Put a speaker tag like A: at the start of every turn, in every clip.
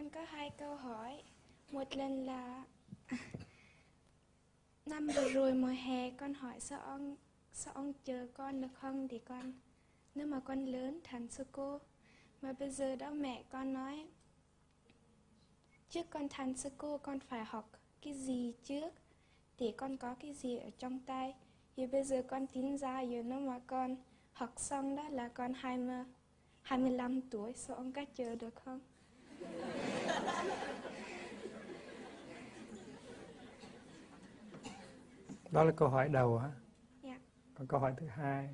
A: con có hai câu hỏi. Một lần là năm vừa rồi mùa hè con hỏi sao ông sao ông chờ con được không thì con nếu mà con lớn thành sư cô mà bây giờ đó mẹ con nói trước con thành sư cô con phải học cái gì trước để con có cái gì ở trong tay thì bây giờ con tính ra rồi nếu mà con học xong đó là con 20, 25 tuổi sao ông có chờ được không?
B: đó là câu hỏi đầu hả
A: Dạ.
B: còn câu hỏi thứ hai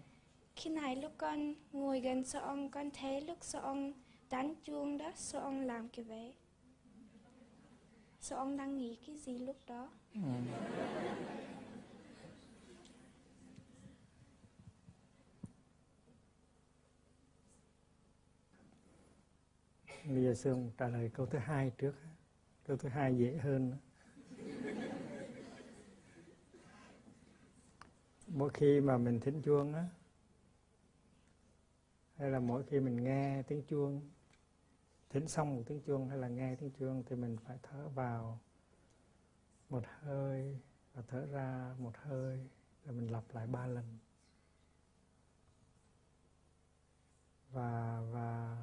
A: Khi này lúc con ngồi gần sao ông con thấy lúc sao ông đánh chuông đó sao ông làm kiểu vậy? Sao ông đang nghĩ cái gì lúc đó?
B: ừ. Bây giờ sương trả lời câu thứ hai trước. Câu thứ hai dễ hơn. Mỗi khi mà mình thính chuông á, hay là mỗi khi mình nghe tiếng chuông thính xong một tiếng chuông hay là nghe tiếng chuông thì mình phải thở vào một hơi và thở ra một hơi rồi mình lặp lại ba lần. Và và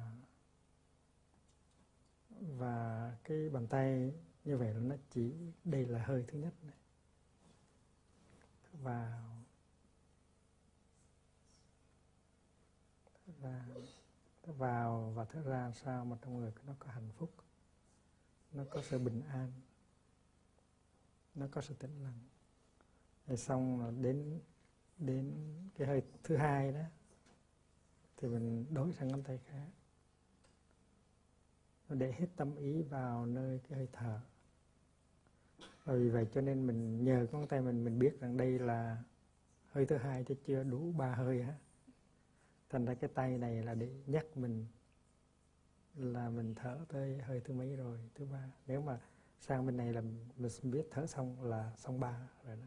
B: và cái bàn tay như vậy là nó chỉ, đây là hơi thứ nhất này. Vào. Ra. Vào và thở ra sao mà trong người nó có hạnh phúc, nó có sự bình an, nó có sự tĩnh lặng. Rồi xong là đến đến cái hơi thứ hai đó, thì mình đổi sang ngón tay khác để hết tâm ý vào nơi cái hơi thở. Và vì vậy cho nên mình nhờ con tay mình mình biết rằng đây là hơi thứ hai chứ chưa đủ ba hơi á. Thành ra cái tay này là để nhắc mình là mình thở tới hơi thứ mấy rồi, thứ ba. Nếu mà sang bên này là mình biết thở xong là xong ba rồi đó.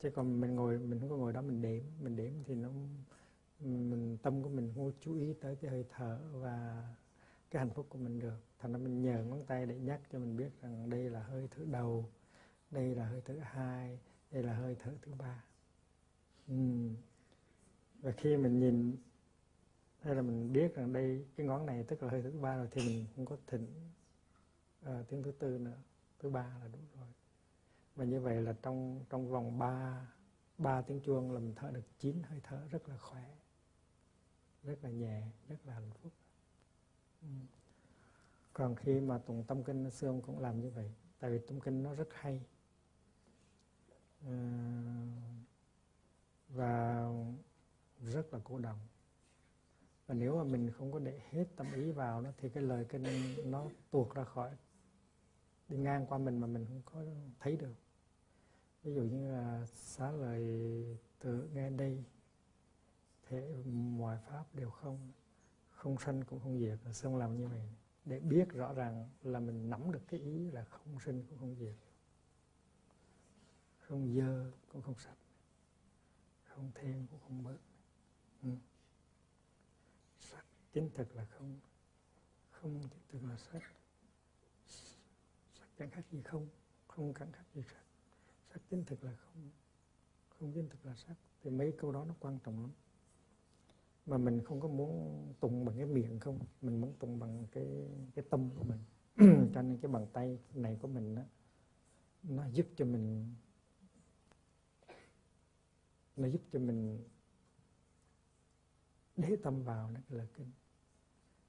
B: Chứ còn mình ngồi, mình không có ngồi đó mình đếm. Mình đếm thì nó, mình, tâm của mình không chú ý tới cái hơi thở và cái hạnh phúc của mình được. Thành ra mình nhờ ngón tay để nhắc cho mình biết rằng đây là hơi thở đầu đây là hơi thở hai đây là hơi thở thứ ba. Uhm. và khi mình nhìn hay là mình biết rằng đây cái ngón này tức là hơi thứ ba rồi thì mình không có thỉnh à, tiếng thứ tư nữa. Thứ ba là đủ rồi. Và như vậy là trong trong vòng ba ba tiếng chuông là mình thở được chín hơi thở rất là khỏe rất là nhẹ rất là hạnh phúc ừ. còn khi mà tụng tâm kinh xưa ông cũng làm như vậy tại vì tâm kinh nó rất hay. À, và rất là cổ động. Và nếu mà mình không có để hết tâm ý vào nó thì cái lời kinh nó tuột ra khỏi đi ngang qua mình mà mình không có thấy được. Ví dụ như là xá lời tự nghe đây thế mọi pháp đều không không sanh cũng không diệt xong làm như vậy. Để biết rõ ràng là mình nắm được cái ý là không sinh cũng không diệt. Không dơ cũng không sạch. Không thêm cũng không bớt. Ừ. sắc chính thực là không. Không chính thực là sắc sắc chẳng khác gì không không chẳng khác gì sắc sắc chính thực là không. Không chính thực là sắc thì mấy câu đó nó quan trọng lắm mà mình không có muốn tụng bằng cái miệng không? Mình muốn tụng bằng cái cái tâm của mình. Cho nên cái bàn tay này của mình đó, nó giúp cho mình nó giúp cho mình để tâm vào nó cái lời kinh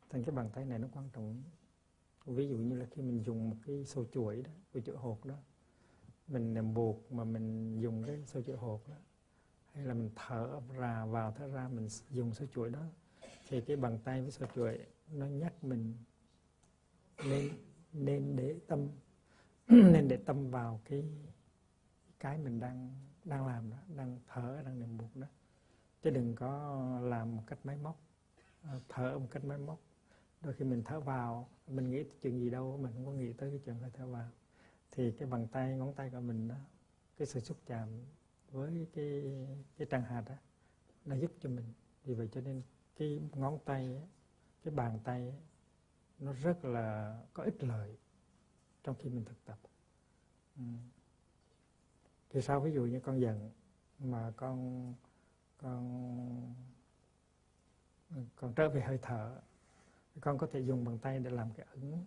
B: thành cái bàn tay này nó quan trọng. Ví dụ như là khi mình dùng một cái sâu chuỗi đó cái chuỗi hột đó mình buộc mà mình dùng cái sâu chuỗi hột đó hay là mình thở ra, vào thở ra mình dùng sơ chuỗi đó. Thì cái bàn tay với sơ chuỗi nó nhắc mình nên nên để tâm, nên để tâm vào cái cái mình đang đang làm đó, đang thở, đang niệm buộc đó. Chứ đừng có làm một cách máy móc ờ, thở một cách máy móc. Đôi khi mình thở vào, mình nghĩ chuyện gì đâu, mình không có nghĩ tới cái chuyện phải thở vào. Thì cái bàn tay, ngón tay của mình đó, cái sự xúc chạm với cái cái trăng hạt đó nó giúp cho mình. Vì vậy cho nên cái ngón tay cái bàn tay nó rất là có ích lợi trong khi mình thực tập. Ừ. thì sau ví dụ như con giận mà con con, còn trở về hơi thở con có thể dùng bàn tay để làm cái ấn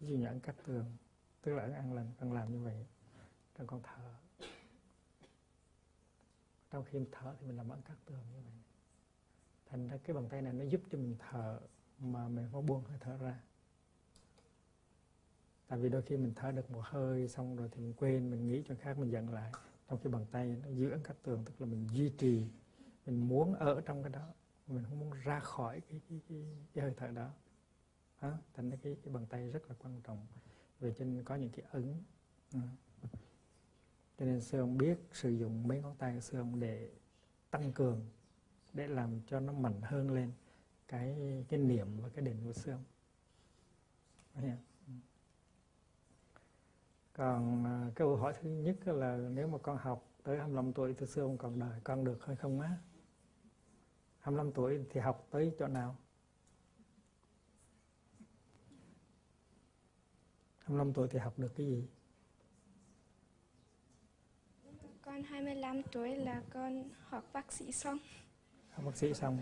B: ví dụ như ấn cắt tường, tức là ấn ăn lành con làm như vậy trong con thở trong khi mình thở thì mình làm ẩn cắt tường như vậy. Thành ra cái bàn tay này nó giúp cho mình thở mà mình có buông hơi thở ra. Tại vì đôi khi mình thở được một hơi xong rồi thì mình quên mình nghĩ chuyện khác mình dặn lại. Trong khi bàn tay nó giữ ấn cắt tường tức là mình duy trì mình muốn ở trong cái đó. Mình không muốn ra khỏi cái cái cái, cái hơi thở đó. Đó, thành ra cái cái bàn tay rất là quan trọng. Về trên có những cái ấn. Ừ cho nên sư ông biết sử dụng mấy ngón tay của sư ông để tăng cường, để làm cho nó mạnh hơn lên cái cái niệm và cái định của sư ông. Còn à, cái câu hỏi thứ nhất là nếu mà con học tới 25 tuổi thì sư ông còn đời con được hay không á? 25 tuổi thì học tới chỗ nào? 25 tuổi thì học được cái gì?
A: Con 25 tuổi là con học bác sĩ xong.
B: Học bác sĩ xong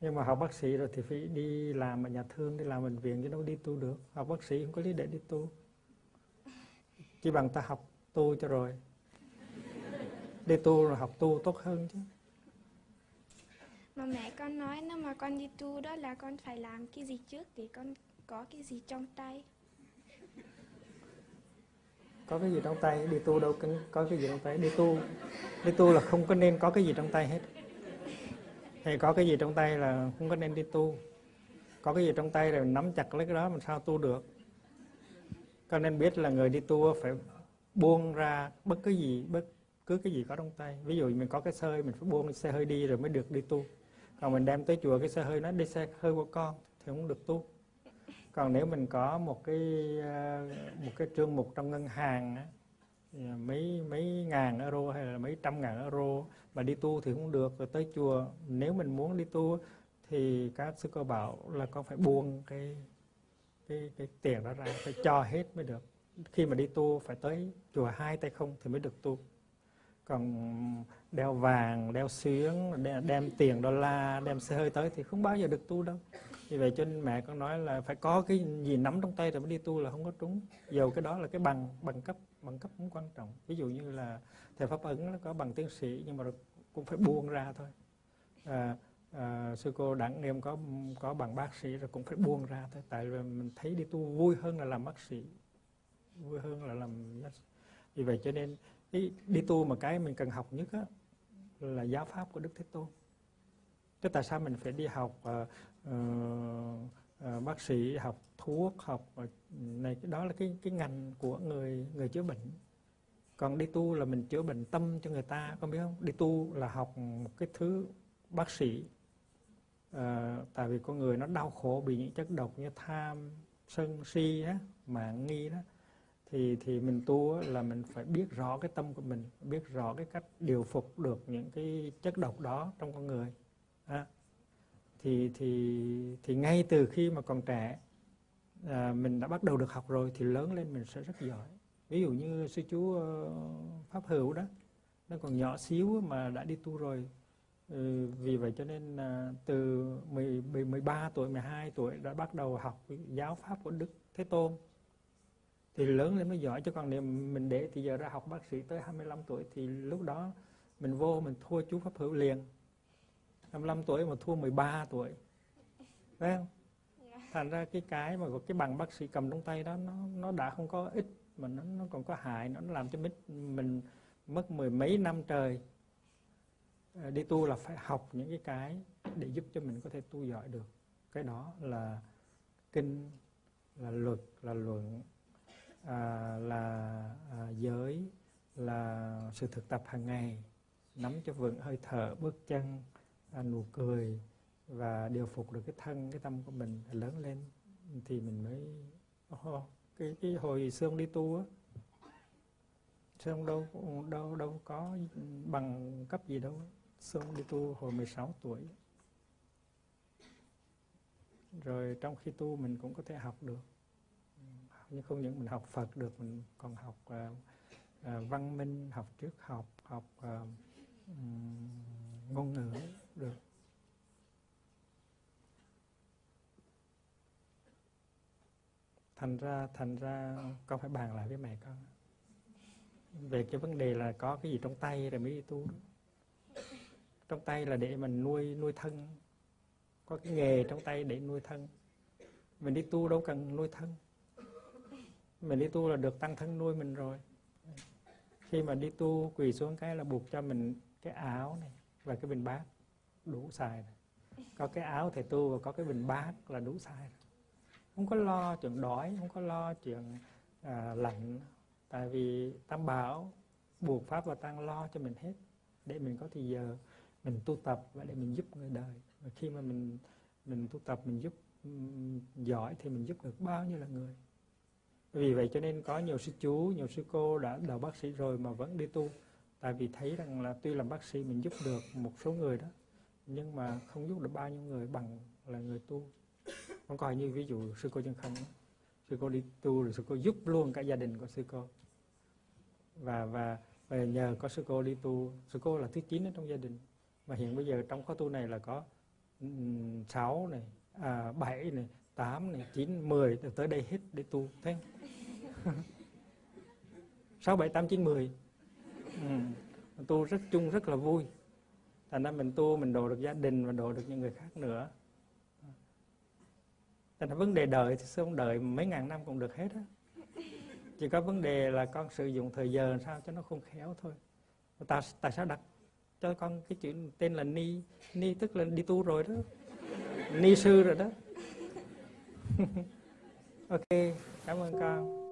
B: nhưng mà học bác sĩ rồi thì phải đi làm ở nhà thương đi làm bệnh viện chứ đâu đi tu được. Học bác sĩ không có lý để đi tu. Chỉ bằng ta học tu cho rồi. Đi tu rồi học tu tốt hơn chứ.
A: Mà mẹ con nói nếu mà con đi tu đó là con phải làm cái gì trước để con có cái gì trong tay
B: có cái gì trong tay đi tu đâu có cái gì trong tay đi tu. Đi tu là không có nên có cái gì trong tay hết. Thì có cái gì trong tay là không có nên đi tu. Có cái gì trong tay rồi nắm chặt lấy cái đó làm sao tu được. Cho nên biết là người đi tu phải buông ra bất cứ gì, bất cứ cái gì có trong tay. Ví dụ mình có cái xe hơi mình phải buông cái xe hơi đi rồi mới được đi tu. Còn mình đem tới chùa cái xe hơi nó đi xe hơi của con thì không được tu còn nếu mình có một cái ờ, một cái trương mục trong ngân hàng mấy mấy ngàn euro hay là mấy trăm ngàn euro mà đi tu thì cũng được rồi tới chùa. Nếu mình muốn đi tu thì các sư cô bảo là con phải buông cái cái cái tiền đó ra phải cho hết mới được. Khi mà đi tu phải tới chùa hai tay không thì mới được tu. Còn đeo vàng đeo xuyến đem, đem tiền đô la đem xe hơi tới thì không bao giờ được tu đâu vì vậy cho nên mẹ con nói là phải có cái gì nắm trong tay rồi mới đi tu là không có trúng. Dầu cái đó là cái bằng bằng cấp bằng cấp cũng quan trọng. Ví dụ như là thầy pháp ấn nó có bằng tiến sĩ nhưng mà cũng phải buông ra thôi. À, à, sư cô đặng niệm có có bằng bác sĩ rồi cũng phải buông ra thôi. Tại vì mình thấy đi tu vui hơn là làm bác sĩ vui hơn là làm vì vậy cho nên đi, đi tu mà cái mình cần học nhất á, là giáo pháp của Đức Thế Tôn. Thế tại sao mình phải đi học uh, uh, bác sĩ, học thuốc, học này cái đó là cái cái ngành của người người chữa bệnh. Còn đi tu là mình chữa bệnh tâm cho người ta, con biết không? Đi tu là học một cái thứ bác sĩ. Uh, tại vì con người nó đau khổ bị những chất độc như tham, sân, si á, mạng nghi đó thì thì mình tu là mình phải biết rõ cái tâm của mình biết rõ cái cách điều phục được những cái chất độc đó trong con người à, thì thì thì ngay từ khi mà còn trẻ à, mình đã bắt đầu được học rồi thì lớn lên mình sẽ rất giỏi. Ví dụ như sư chú uh, pháp hữu đó nó còn nhỏ xíu mà đã đi tu rồi. Ừ, vì vậy cho nên à, từ 10, 13 tuổi 12 tuổi đã bắt đầu học giáo pháp của đức thế tôn. Thì lớn lên mới giỏi chứ còn nếu mình để thì giờ ra học bác sĩ tới 25 tuổi thì lúc đó mình vô mình thua chú pháp hữu liền. 25 tuổi mà thua 13 tuổi. Phải không? Dạ. thành ra cái cái mà cái bằng bác sĩ cầm trong tay đó nó nó đã không có ích mà nó nó còn có hại nó làm cho mình mình mất mười mấy năm trời. Ờ, đi tu là phải học những cái cái để giúp cho mình có thể tu giỏi được. Cái đó là kinh là luật là luận à, là à, giới là sự thực tập hàng ngày. Nắm cho vững hơi thở bước chân à, nụ cười và điều phục được cái thân cái tâm của mình lớn lên thì mình mới oh, cái cái hồi xương đi tu á xương đâu đâu đâu có bằng cấp gì đâu xương đi tu hồi 16 tuổi. Rồi trong khi tu mình cũng có thể học được nhưng không những mình học Phật được mình còn học uh, uh, văn minh học trước học học uh, um, ngôn ngữ được. Thành ra thành ra con phải bàn lại với mẹ con. Về cái vấn đề là có cái gì trong tay rồi mới đi tu trong tay là để mình nuôi nuôi thân. Có cái nghề trong tay để nuôi thân. Mình đi tu đâu cần nuôi thân. Mình đi tu là được tăng thân nuôi mình rồi. Khi mà đi tu quỳ xuống cái là buộc cho mình cái áo này và cái bình bát đủ xài rồi. có cái áo thầy tu và có cái bình bát là đủ xài rồi. không có lo chuyện đói không có lo chuyện à, lạnh tại vì tam bảo buộc pháp và tăng lo cho mình hết để mình có thì giờ mình tu tập và để mình giúp người đời và khi mà mình mình tu tập mình giúp giỏi thì mình giúp được bao nhiêu là người vì vậy cho nên có nhiều sư chú nhiều sư cô đã đầu bác sĩ rồi mà vẫn đi tu tại vì thấy rằng là tuy làm bác sĩ mình giúp được một số người đó nhưng mà không giúp được bao nhiêu người bằng là người tu. Con coi như ví dụ sư cô chân không sư cô đi tu rồi sư cô giúp luôn cả gia đình của sư cô. Và và, và nhờ có sư cô đi tu sư cô là thứ chín ở trong gia đình. Mà hiện bây giờ trong khóa tu này là có sáu này à, này tám này 9 10 tới đây hết để tu. Thế 6 7 8 9 10 ừ. tu rất chung, rất là vui. Thành ra mình tu, mình độ được gia đình và độ được những người khác nữa. Thành ra vấn đề đợi thì không đợi mấy ngàn năm cũng được hết á. Chỉ có vấn đề là con sử dụng thời giờ làm sao cho nó không khéo thôi. Tại tại sao đặt cho con cái chữ tên là ni? Ni tức là đi tu rồi đó. Ni sư rồi đó. Ok, cảm ơn con.